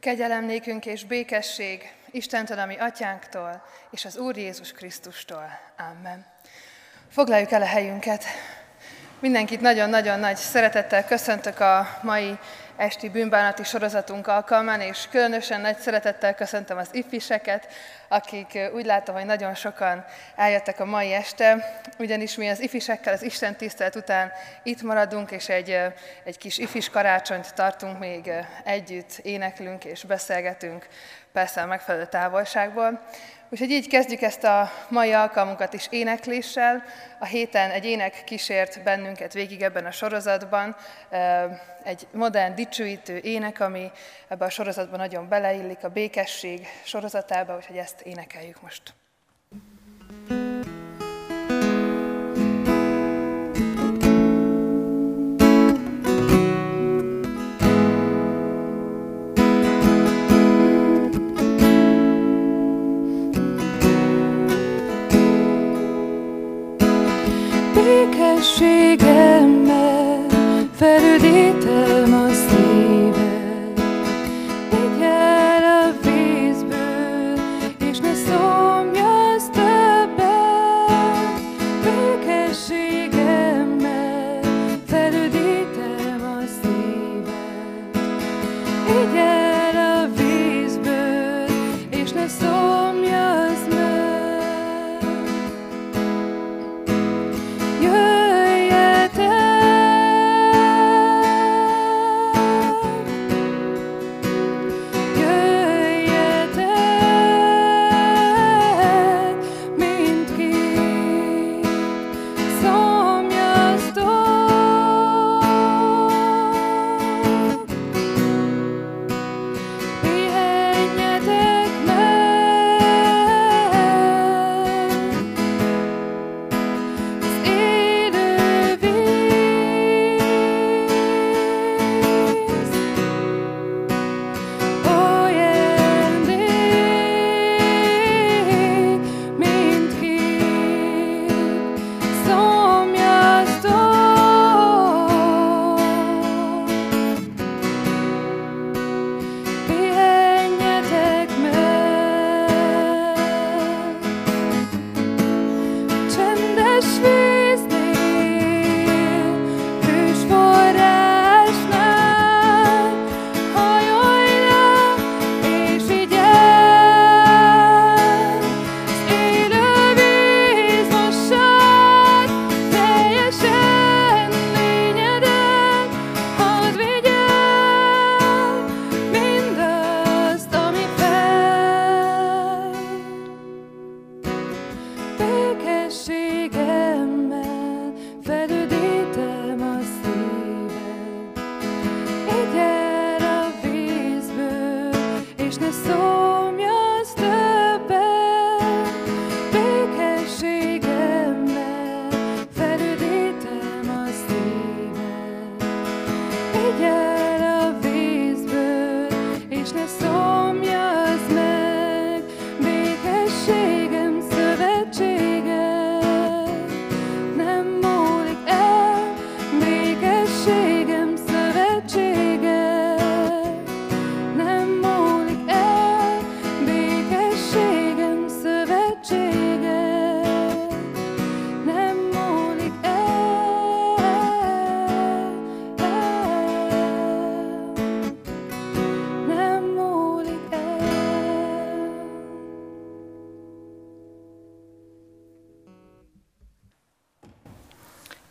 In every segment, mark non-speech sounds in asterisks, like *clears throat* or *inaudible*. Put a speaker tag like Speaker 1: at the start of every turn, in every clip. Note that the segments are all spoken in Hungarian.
Speaker 1: Kegyelem nékünk és békesség Istentől, ami atyánktól, és az Úr Jézus Krisztustól. Amen. Foglaljuk el a helyünket. Mindenkit nagyon-nagyon nagy szeretettel köszöntök a mai esti bűnbánati sorozatunk alkalmán, és különösen nagy szeretettel köszöntöm az ifiseket, akik úgy látom, hogy nagyon sokan eljöttek a mai este, ugyanis mi az ifisekkel az Isten tisztelet után itt maradunk, és egy, egy kis ifis karácsonyt tartunk még együtt, éneklünk és beszélgetünk, persze a megfelelő távolságból. Úgyhogy így kezdjük ezt a mai alkalmunkat is énekléssel. A héten egy ének kísért bennünket végig ebben a sorozatban, egy modern, dicsőítő ének, ami ebben a sorozatban nagyon beleillik, a békesség sorozatába, úgyhogy ezt énekeljük most.
Speaker 2: békességemmel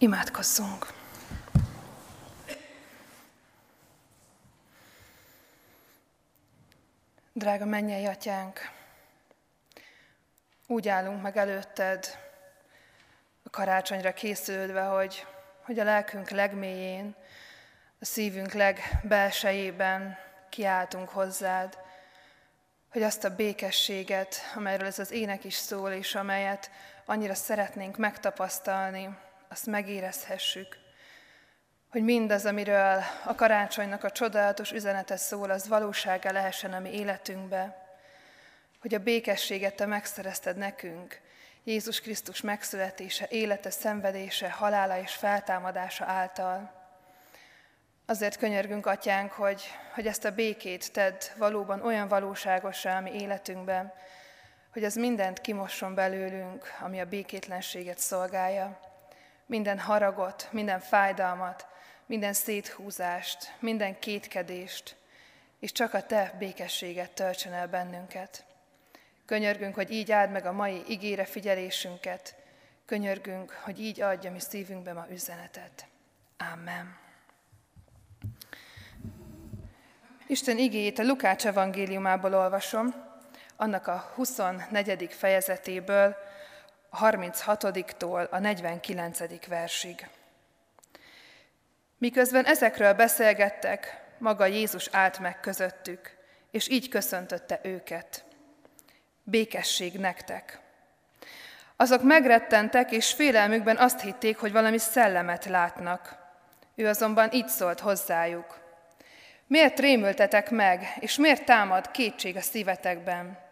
Speaker 1: Imádkozzunk! Drága mennyei atyánk, úgy állunk meg előtted a karácsonyra készülődve, hogy, hogy a lelkünk legmélyén, a szívünk legbelsejében kiáltunk hozzád, hogy azt a békességet, amelyről ez az ének is szól, és amelyet annyira szeretnénk megtapasztalni, azt megérezhessük, hogy mindaz, amiről a karácsonynak a csodálatos üzenete szól, az valósága lehessen a mi életünkbe, hogy a békességet Te megszerezted nekünk, Jézus Krisztus megszületése, élete, szenvedése, halála és feltámadása által. Azért könyörgünk, Atyánk, hogy, hogy ezt a békét tedd valóban olyan valóságosá a mi életünkben, hogy az mindent kimosson belőlünk, ami a békétlenséget szolgálja. Minden haragot, minden fájdalmat, minden széthúzást, minden kétkedést, és csak a Te békességet töltsön el bennünket. Könyörgünk, hogy így áld meg a mai igére figyelésünket, könyörgünk, hogy így adja mi szívünkbe ma üzenetet. Amen. Isten igéjét a Lukács evangéliumából olvasom, annak a 24. fejezetéből, 36-tól a 49. versig. Miközben ezekről beszélgettek, maga Jézus állt meg közöttük, és így köszöntötte őket. Békesség nektek! Azok megrettentek, és félelmükben azt hitték, hogy valami szellemet látnak. Ő azonban így szólt hozzájuk. Miért rémültetek meg, és miért támad kétség a szívetekben?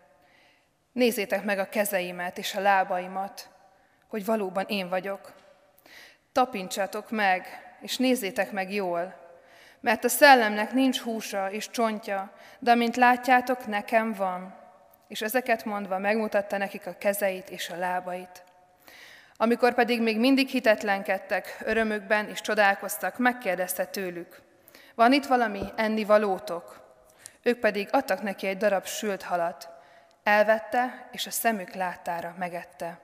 Speaker 1: Nézzétek meg a kezeimet és a lábaimat, hogy valóban én vagyok. Tapincsatok meg, és nézzétek meg jól, mert a szellemnek nincs húsa és csontja, de amint látjátok, nekem van. És ezeket mondva megmutatta nekik a kezeit és a lábait. Amikor pedig még mindig hitetlenkedtek örömükben és csodálkoztak, megkérdezte tőlük, van itt valami enni valótok? Ők pedig adtak neki egy darab sült halat. Elvette, és a szemük láttára megette.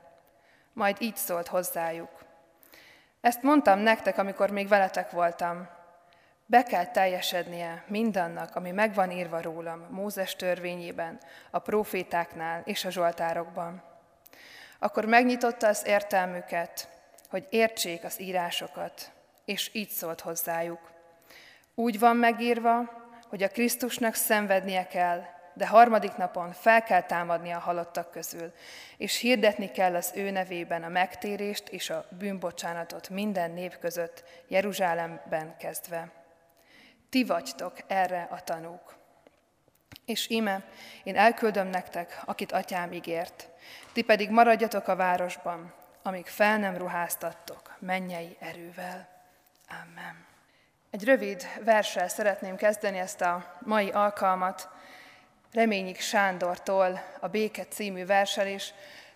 Speaker 1: Majd így szólt hozzájuk. Ezt mondtam nektek, amikor még veletek voltam. Be kell teljesednie mindannak, ami megvan írva rólam Mózes törvényében, a profétáknál és a zsoltárokban. Akkor megnyitotta az értelmüket, hogy értsék az írásokat, és így szólt hozzájuk. Úgy van megírva, hogy a Krisztusnak szenvednie kell, de harmadik napon fel kell támadni a halottak közül, és hirdetni kell az ő nevében a megtérést és a bűnbocsánatot minden nép között, Jeruzsálemben kezdve. Ti vagytok erre a tanúk. És íme, én elküldöm nektek, akit atyám ígért, ti pedig maradjatok a városban, amíg fel nem ruháztattok mennyei erővel. Amen. Egy rövid verssel szeretném kezdeni ezt a mai alkalmat, Reményik Sándortól a Béke című versel is.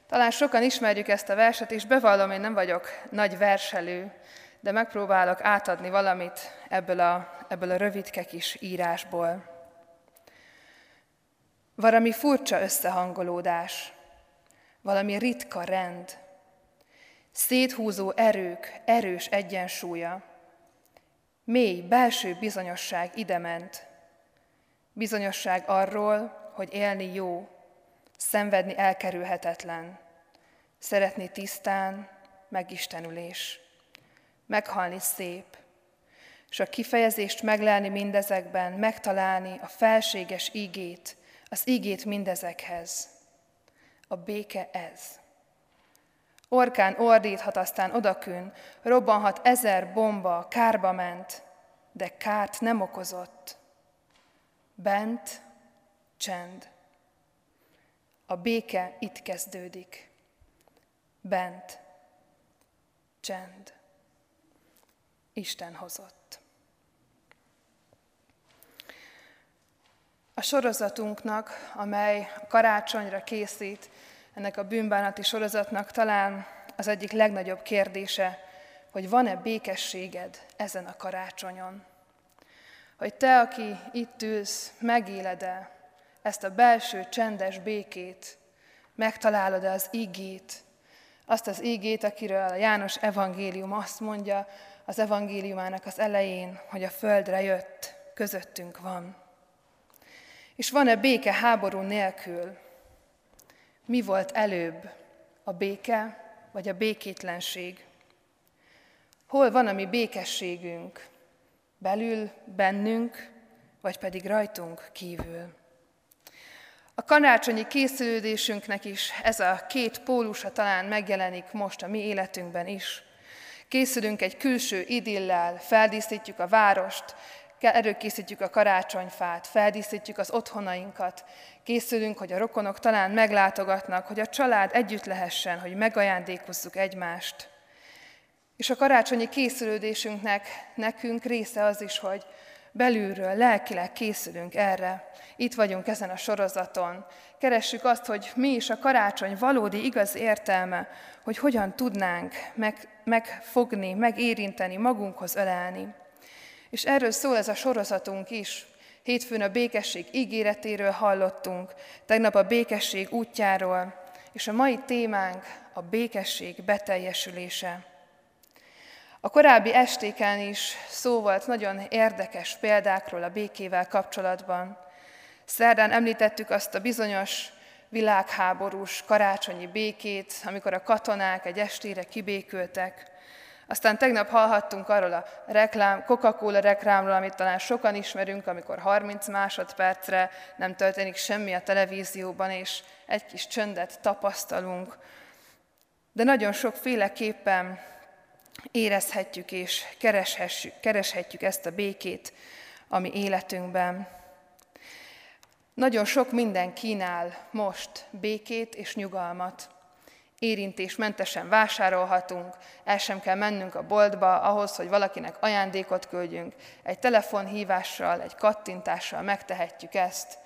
Speaker 1: Talán sokan ismerjük ezt a verset, és bevallom, én nem vagyok nagy verselő, de megpróbálok átadni valamit ebből a, ebből a rövidke kis írásból. Valami furcsa összehangolódás, valami ritka rend, széthúzó erők erős egyensúlya, mély belső bizonyosság idement, bizonyosság arról, hogy élni jó, szenvedni elkerülhetetlen, szeretni tisztán, megistenülés, meghalni szép, és a kifejezést meglelni mindezekben, megtalálni a felséges ígét, az ígét mindezekhez. A béke ez. Orkán ordíthat, aztán odakün, robbanhat ezer bomba, kárba ment, de kárt nem okozott. Bent csend. A béke itt kezdődik. Bent csend. Isten hozott. A sorozatunknak, amely a karácsonyra készít, ennek a bűnbánati sorozatnak talán az egyik legnagyobb kérdése, hogy van-e békességed ezen a karácsonyon. Hogy te, aki itt ülsz, megéled-e ezt a belső csendes békét, megtalálod-e az ígét, azt az ígét, akiről a János evangélium azt mondja az evangéliumának az elején, hogy a földre jött, közöttünk van. És van-e béke háború nélkül? Mi volt előbb, a béke vagy a békétlenség? Hol van a mi békességünk? Belül, bennünk, vagy pedig rajtunk kívül? A karácsonyi készülődésünknek is ez a két pólusa talán megjelenik most a mi életünkben is. Készülünk egy külső idillel, feldíszítjük a várost, előkészítjük a karácsonyfát, feldíszítjük az otthonainkat, készülünk, hogy a rokonok talán meglátogatnak, hogy a család együtt lehessen, hogy megajándékozzuk egymást. És a karácsonyi készülődésünknek nekünk része az is, hogy belülről, lelkileg készülünk erre. Itt vagyunk ezen a sorozaton. Keressük azt, hogy mi is a karácsony valódi igaz értelme, hogy hogyan tudnánk meg, megfogni, megérinteni, magunkhoz ölelni. És erről szól ez a sorozatunk is. Hétfőn a békesség ígéretéről hallottunk, tegnap a békesség útjáról, és a mai témánk a békesség beteljesülése. A korábbi estéken is szó volt nagyon érdekes példákról a békével kapcsolatban. Szerdán említettük azt a bizonyos világháborús karácsonyi békét, amikor a katonák egy estére kibékültek. Aztán tegnap hallhattunk arról a reklám, Coca-Cola reklámról, amit talán sokan ismerünk, amikor 30 másodpercre nem történik semmi a televízióban, és egy kis csöndet tapasztalunk. De nagyon sokféleképpen érezhetjük és kereshetjük ezt a békét a mi életünkben. Nagyon sok minden kínál most békét és nyugalmat. Érintésmentesen vásárolhatunk, el sem kell mennünk a boltba ahhoz, hogy valakinek ajándékot küldjünk. Egy telefonhívással, egy kattintással megtehetjük ezt.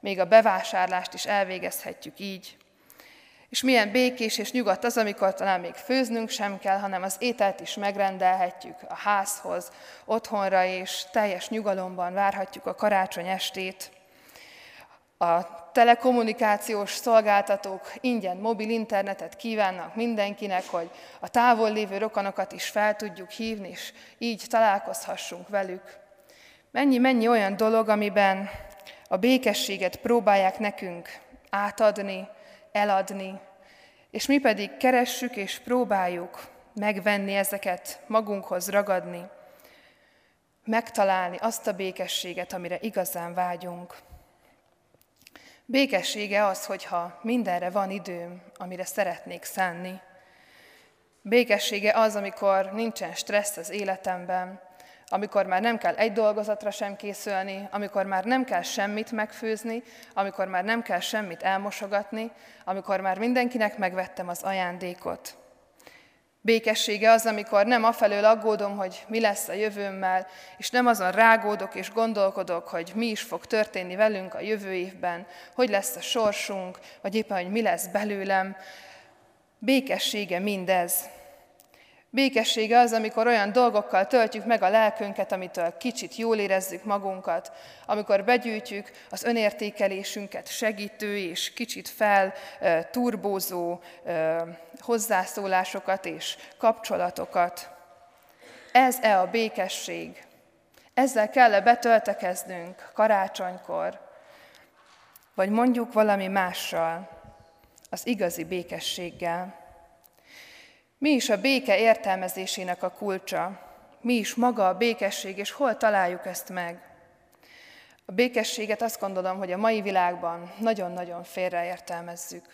Speaker 1: Még a bevásárlást is elvégezhetjük így. És milyen békés és nyugodt az, amikor talán még főznünk sem kell, hanem az ételt is megrendelhetjük a házhoz, otthonra, és teljes nyugalomban várhatjuk a karácsony estét. A telekommunikációs szolgáltatók ingyen mobil internetet kívánnak mindenkinek, hogy a távol lévő rokonokat is fel tudjuk hívni, és így találkozhassunk velük. Mennyi-mennyi olyan dolog, amiben a békességet próbálják nekünk átadni, eladni, és mi pedig keressük és próbáljuk megvenni ezeket, magunkhoz ragadni, megtalálni azt a békességet, amire igazán vágyunk. Békessége az, hogyha mindenre van időm, amire szeretnék szánni. Békessége az, amikor nincsen stressz az életemben, amikor már nem kell egy dolgozatra sem készülni, amikor már nem kell semmit megfőzni, amikor már nem kell semmit elmosogatni, amikor már mindenkinek megvettem az ajándékot. Békessége az, amikor nem afelől aggódom, hogy mi lesz a jövőmmel, és nem azon rágódok és gondolkodok, hogy mi is fog történni velünk a jövő évben, hogy lesz a sorsunk, vagy éppen, hogy mi lesz belőlem. Békessége mindez. Békessége az, amikor olyan dolgokkal töltjük meg a lelkünket, amitől kicsit jól érezzük magunkat, amikor begyűjtjük az önértékelésünket segítő és kicsit fel turbózó hozzászólásokat és kapcsolatokat. Ez-e a békesség? Ezzel kell-e betöltekeznünk karácsonykor? Vagy mondjuk valami mással, az igazi békességgel? Mi is a béke értelmezésének a kulcsa? Mi is maga a békesség, és hol találjuk ezt meg? A békességet azt gondolom, hogy a mai világban nagyon-nagyon félreértelmezzük.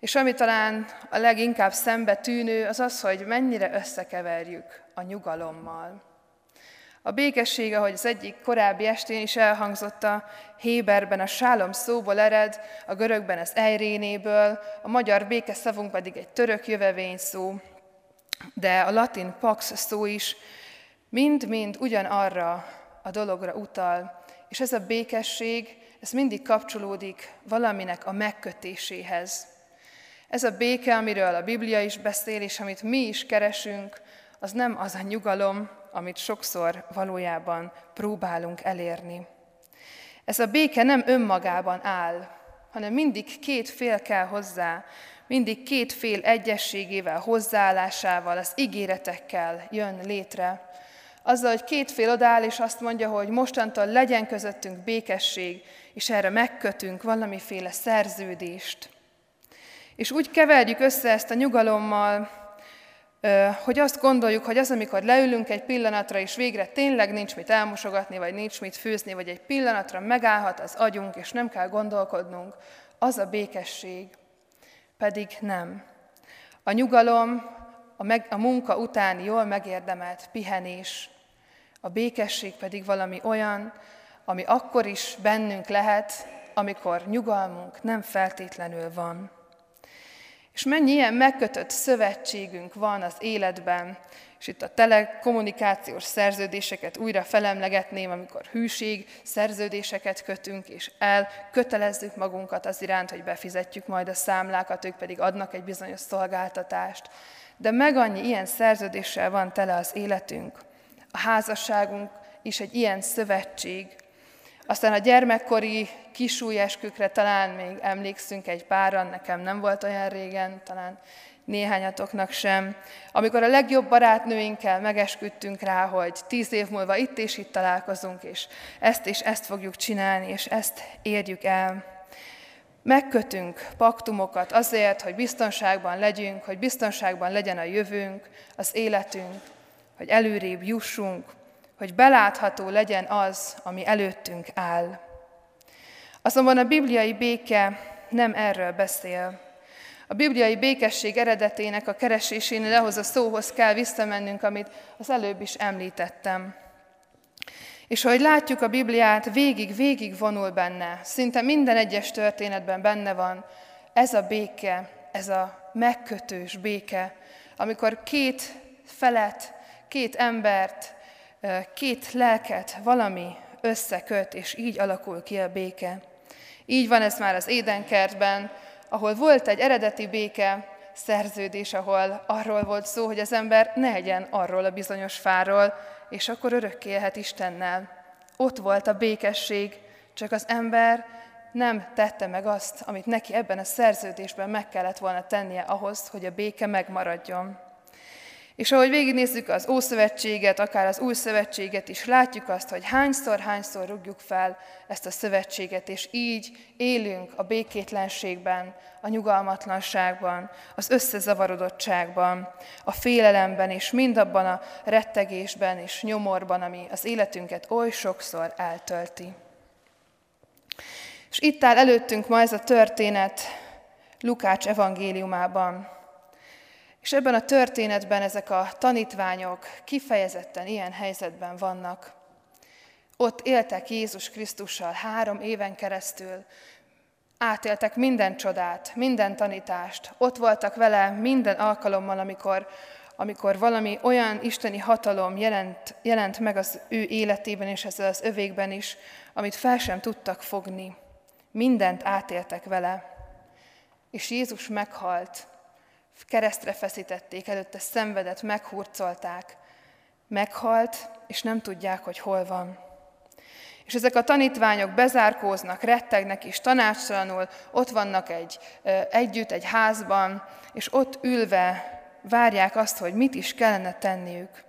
Speaker 1: És ami talán a leginkább szembe tűnő, az az, hogy mennyire összekeverjük a nyugalommal. A békesség, ahogy az egyik korábbi estén is elhangzott a Héberben, a sálom szóból ered, a görögben az ejrénéből, a magyar békeszavunk pedig egy török jövevény szó, de a latin pax szó is mind-mind ugyanarra a dologra utal, és ez a békesség, ez mindig kapcsolódik valaminek a megkötéséhez. Ez a béke, amiről a Biblia is beszél, és amit mi is keresünk, az nem az a nyugalom, amit sokszor valójában próbálunk elérni. Ez a béke nem önmagában áll, hanem mindig két fél kell hozzá, mindig két fél egyességével, hozzáállásával, az ígéretekkel jön létre. Azzal, hogy két fél odáll, és azt mondja, hogy mostantól legyen közöttünk békesség, és erre megkötünk valamiféle szerződést. És úgy keverjük össze ezt a nyugalommal, hogy azt gondoljuk, hogy az, amikor leülünk egy pillanatra, és végre tényleg nincs mit elmosogatni, vagy nincs mit főzni, vagy egy pillanatra megállhat az agyunk, és nem kell gondolkodnunk, az a békesség. Pedig nem. A nyugalom, a, meg, a munka utáni jól megérdemelt pihenés, a békesség pedig valami olyan, ami akkor is bennünk lehet, amikor nyugalmunk nem feltétlenül van. És mennyi ilyen megkötött szövetségünk van az életben, és itt a telekommunikációs szerződéseket újra felemlegetném, amikor hűség szerződéseket kötünk, és elkötelezzük magunkat az iránt, hogy befizetjük majd a számlákat, ők pedig adnak egy bizonyos szolgáltatást. De meg annyi ilyen szerződéssel van tele az életünk. A házasságunk is egy ilyen szövetség. Aztán a gyermekkori kisúlyeskükre talán még emlékszünk egy páran, nekem nem volt olyan régen, talán néhányatoknak sem. Amikor a legjobb barátnőinkkel megesküdtünk rá, hogy tíz év múlva itt és itt találkozunk, és ezt és ezt fogjuk csinálni, és ezt érjük el. Megkötünk paktumokat azért, hogy biztonságban legyünk, hogy biztonságban legyen a jövőnk, az életünk, hogy előrébb jussunk, hogy belátható legyen az, ami előttünk áll. Azonban a bibliai béke nem erről beszél. A bibliai békesség eredetének a keresésénél ahhoz a szóhoz kell visszamennünk, amit az előbb is említettem. És ahogy látjuk a Bibliát, végig-végig vonul benne, szinte minden egyes történetben benne van ez a béke, ez a megkötős béke, amikor két felet, két embert, két lelket valami összeköt, és így alakul ki a béke. Így van ez már az édenkertben, ahol volt egy eredeti béke szerződés, ahol arról volt szó, hogy az ember ne egyen arról a bizonyos fáról, és akkor örökké élhet Istennel. Ott volt a békesség, csak az ember nem tette meg azt, amit neki ebben a szerződésben meg kellett volna tennie ahhoz, hogy a béke megmaradjon. És ahogy végignézzük az Ószövetséget, akár az Új Szövetséget is, látjuk azt, hogy hányszor-hányszor rúgjuk fel ezt a szövetséget, és így élünk a békétlenségben, a nyugalmatlanságban, az összezavarodottságban, a félelemben, és mindabban a rettegésben és nyomorban, ami az életünket oly sokszor eltölti. És itt áll előttünk ma ez a történet Lukács evangéliumában, és ebben a történetben ezek a tanítványok kifejezetten ilyen helyzetben vannak. Ott éltek Jézus Krisztussal három éven keresztül, átéltek minden csodát, minden tanítást, ott voltak vele minden alkalommal, amikor, amikor valami olyan isteni hatalom jelent, jelent meg az ő életében és ezzel az övékben is, amit fel sem tudtak fogni. Mindent átéltek vele. És Jézus meghalt, keresztre feszítették, előtte szenvedett, meghurcolták, meghalt, és nem tudják, hogy hol van. És ezek a tanítványok bezárkóznak, rettegnek és tanácstalanul ott vannak egy, együtt egy házban, és ott ülve várják azt, hogy mit is kellene tenniük.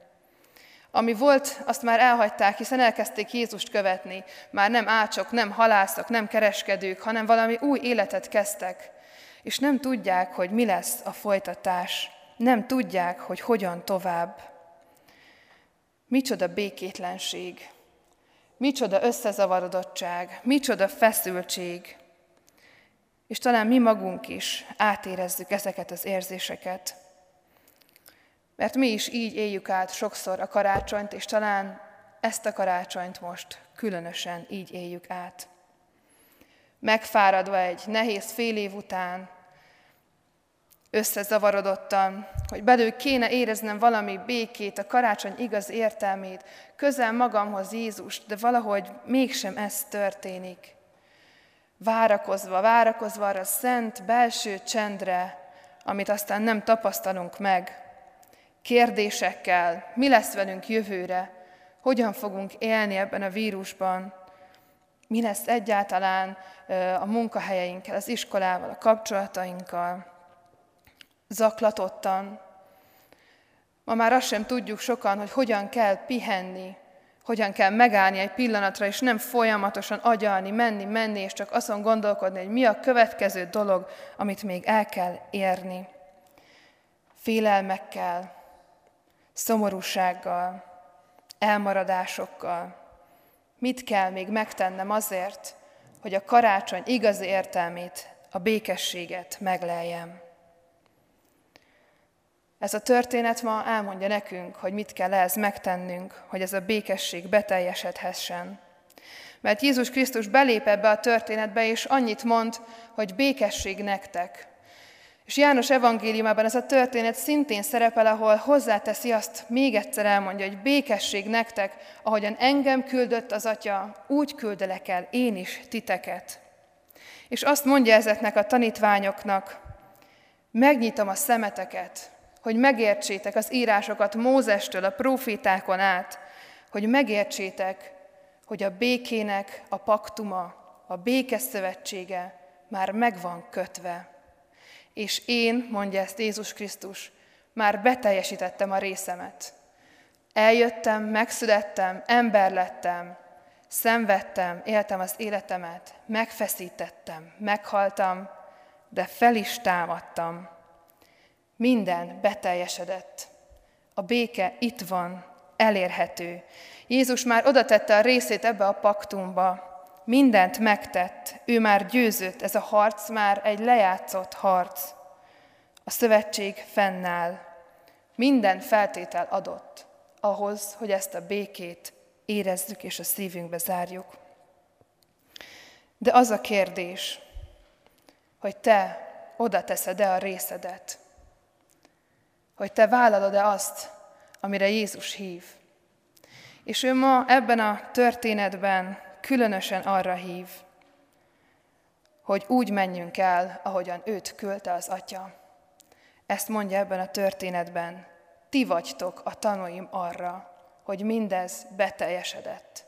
Speaker 1: Ami volt, azt már elhagyták, hiszen elkezdték Jézust követni. Már nem ácsok, nem halászok, nem kereskedők, hanem valami új életet kezdtek és nem tudják, hogy mi lesz a folytatás, nem tudják, hogy hogyan tovább. Micsoda békétlenség, micsoda összezavarodottság, micsoda feszültség. És talán mi magunk is átérezzük ezeket az érzéseket. Mert mi is így éljük át sokszor a karácsonyt, és talán ezt a karácsonyt most különösen így éljük át megfáradva egy nehéz fél év után, összezavarodottan, hogy belül kéne éreznem valami békét, a karácsony igaz értelmét, közel magamhoz Jézus, de valahogy mégsem ez történik. Várakozva, várakozva arra szent belső csendre, amit aztán nem tapasztalunk meg, kérdésekkel, mi lesz velünk jövőre, hogyan fogunk élni ebben a vírusban, mi lesz egyáltalán a munkahelyeinkkel, az iskolával, a kapcsolatainkkal. Zaklatottan. Ma már azt sem tudjuk sokan, hogy hogyan kell pihenni, hogyan kell megállni egy pillanatra, és nem folyamatosan agyalni, menni, menni, és csak azon gondolkodni, hogy mi a következő dolog, amit még el kell érni. Félelmekkel, szomorúsággal, elmaradásokkal, Mit kell még megtennem azért, hogy a karácsony igazi értelmét, a békességet megleljem? Ez a történet ma elmondja nekünk, hogy mit kell ehhez megtennünk, hogy ez a békesség beteljesedhessen. Mert Jézus Krisztus belép ebbe a történetbe, és annyit mond, hogy békesség nektek. És János evangéliumában ez a történet szintén szerepel, ahol hozzáteszi azt, még egyszer elmondja, hogy békesség nektek, ahogyan engem küldött az Atya, úgy küldelek el én is titeket. És azt mondja ezeknek a tanítványoknak, megnyitom a szemeteket, hogy megértsétek az írásokat Mózestől a profétákon át, hogy megértsétek, hogy a békének a paktuma, a békeszövetsége már meg van kötve. És én, mondja ezt Jézus Krisztus, már beteljesítettem a részemet. Eljöttem, megszülettem, ember lettem, szenvedtem, éltem az életemet, megfeszítettem, meghaltam, de fel is támadtam. Minden beteljesedett. A béke itt van, elérhető. Jézus már oda tette a részét ebbe a paktumba, mindent megtett, ő már győzött, ez a harc már egy lejátszott harc. A szövetség fennáll, minden feltétel adott ahhoz, hogy ezt a békét érezzük és a szívünkbe zárjuk. De az a kérdés, hogy te oda teszed-e a részedet, hogy te vállalod-e azt, amire Jézus hív. És ő ma ebben a történetben különösen arra hív, hogy úgy menjünk el, ahogyan őt küldte az Atya. Ezt mondja ebben a történetben. Ti vagytok a tanúim arra, hogy mindez beteljesedett.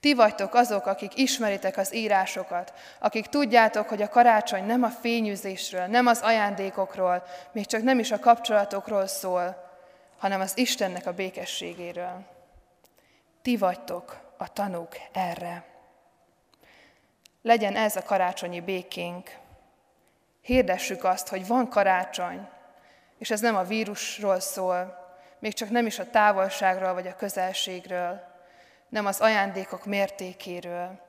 Speaker 1: Ti vagytok azok, akik ismeritek az írásokat, akik tudjátok, hogy a karácsony nem a fényűzésről, nem az ajándékokról, még csak nem is a kapcsolatokról szól, hanem az Istennek a békességéről. Ti vagytok a tanúk erre. Legyen ez a karácsonyi békénk. Hirdessük azt, hogy van karácsony, és ez nem a vírusról szól, még csak nem is a távolságról vagy a közelségről, nem az ajándékok mértékéről,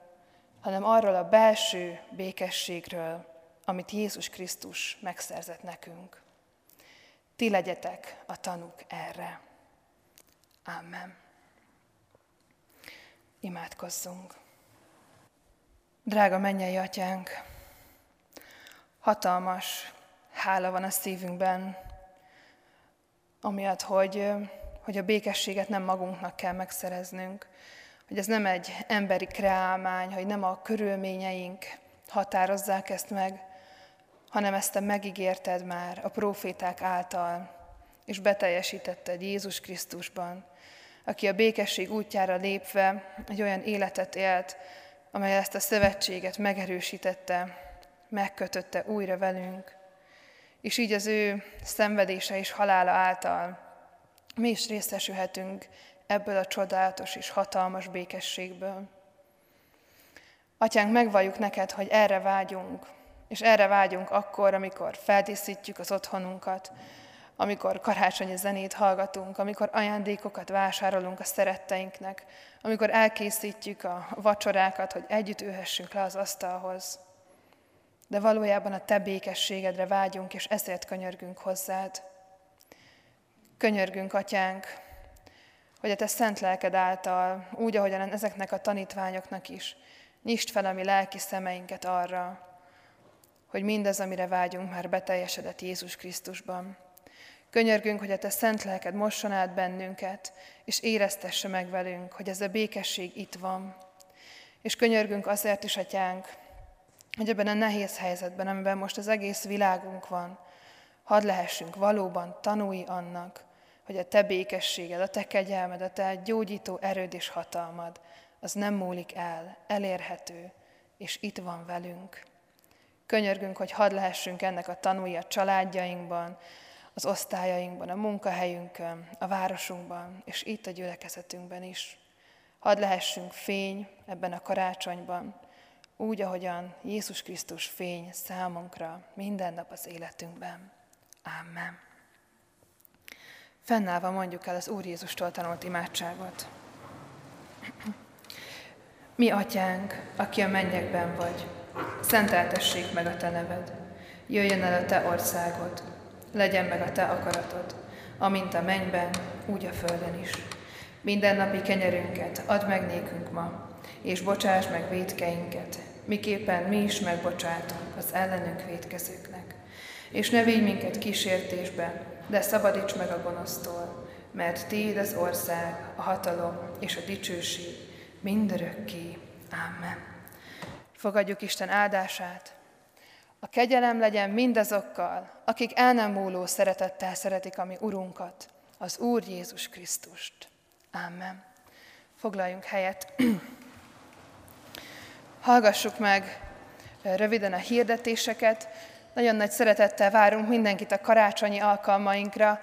Speaker 1: hanem arról a belső békességről, amit Jézus Krisztus megszerzett nekünk. Ti legyetek a tanúk erre. Amen. Imádkozzunk. Drága mennyei atyánk, hatalmas hála van a szívünkben, amiatt, hogy, hogy a békességet nem magunknak kell megszereznünk, hogy ez nem egy emberi kreálmány, hogy nem a körülményeink határozzák ezt meg, hanem ezt te megígérted már a proféták által, és beteljesítetted Jézus Krisztusban, aki a békesség útjára lépve egy olyan életet élt, amely ezt a szövetséget megerősítette, megkötötte újra velünk, és így az ő szenvedése és halála által mi is részesülhetünk ebből a csodálatos és hatalmas békességből. Atyánk, megvalljuk neked, hogy erre vágyunk, és erre vágyunk akkor, amikor feldíszítjük az otthonunkat, amikor karácsonyi zenét hallgatunk, amikor ajándékokat vásárolunk a szeretteinknek, amikor elkészítjük a vacsorákat, hogy együtt ülhessünk le az asztalhoz. De valójában a te békességedre vágyunk, és ezért könyörgünk hozzád. Könyörgünk, atyánk, hogy a te szent lelked által, úgy, ahogyan ezeknek a tanítványoknak is, nyisd fel a mi lelki szemeinket arra, hogy mindez, amire vágyunk, már beteljesedett Jézus Krisztusban. Könyörgünk, hogy a Te szent lelked mosson át bennünket, és éreztesse meg velünk, hogy ez a békesség itt van. És könyörgünk azért is, Atyánk, hogy ebben a nehéz helyzetben, amiben most az egész világunk van, hadd lehessünk valóban tanúi annak, hogy a Te békességed, a Te kegyelmed, a Te gyógyító erőd és hatalmad, az nem múlik el, elérhető, és itt van velünk. Könyörgünk, hogy hadd lehessünk ennek a tanúi a családjainkban, az osztályainkban, a munkahelyünkön, a városunkban, és itt a gyülekezetünkben is. Hadd lehessünk fény ebben a karácsonyban, úgy, ahogyan Jézus Krisztus fény számunkra minden nap az életünkben. Amen. Fennállva mondjuk el az Úr Jézustól tanult imádságot. Mi, atyánk, aki a mennyekben vagy, szenteltessék meg a te neved, jöjjön el a te országod, legyen meg a te akaratod, amint a mennyben, úgy a földön is. Mindennapi kenyerünket add meg nékünk ma, és bocsáss meg védkeinket, miképpen mi is megbocsátunk az ellenünk védkezőknek. és ne vigy minket kísértésbe, de szabadíts meg a gonosztól, mert Tiéd az ország, a hatalom és a dicsőség mindörökké. Amen. Fogadjuk Isten áldását. A kegyelem legyen mindazokkal, akik el nem múló szeretettel szeretik a mi Urunkat, az Úr Jézus Krisztust. Amen. Foglaljunk helyet. *clears throat* Hallgassuk meg röviden a hirdetéseket. Nagyon nagy szeretettel várunk mindenkit a karácsonyi alkalmainkra.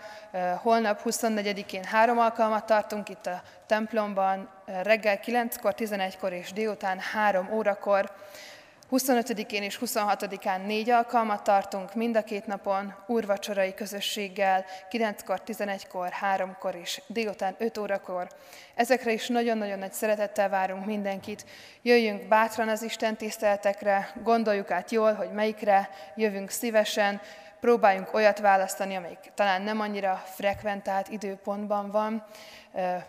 Speaker 1: Holnap 24-én három alkalmat tartunk itt a templomban, reggel 9-kor, 11-kor és délután 3 órakor. 25-én és 26-án négy alkalmat tartunk mind a két napon, úrvacsorai közösséggel, 9-kor, 11-kor, 3-kor és délután 5 órakor. Ezekre is nagyon-nagyon nagy szeretettel várunk mindenkit. Jöjjünk bátran az Isten tiszteletekre, gondoljuk át jól, hogy melyikre jövünk szívesen, próbáljunk olyat választani, amelyik talán nem annyira frekventált időpontban van.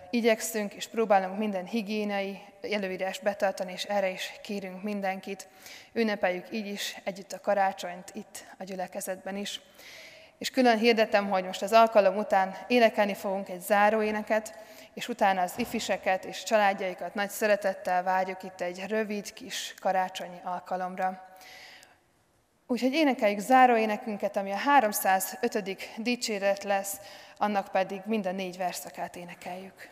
Speaker 1: Igyekszünk és próbálunk minden higiéniai előírást betartani, és erre is kérünk mindenkit. Ünnepeljük így is együtt a karácsonyt itt a gyülekezetben is. És külön hirdetem, hogy most az alkalom után énekelni fogunk egy záróéneket, és utána az ifiseket és családjaikat nagy szeretettel várjuk itt egy rövid kis karácsonyi alkalomra. Úgyhogy énekeljük záróénekünket, ami a 305. dicséret lesz, annak pedig mind a négy verszakát énekeljük.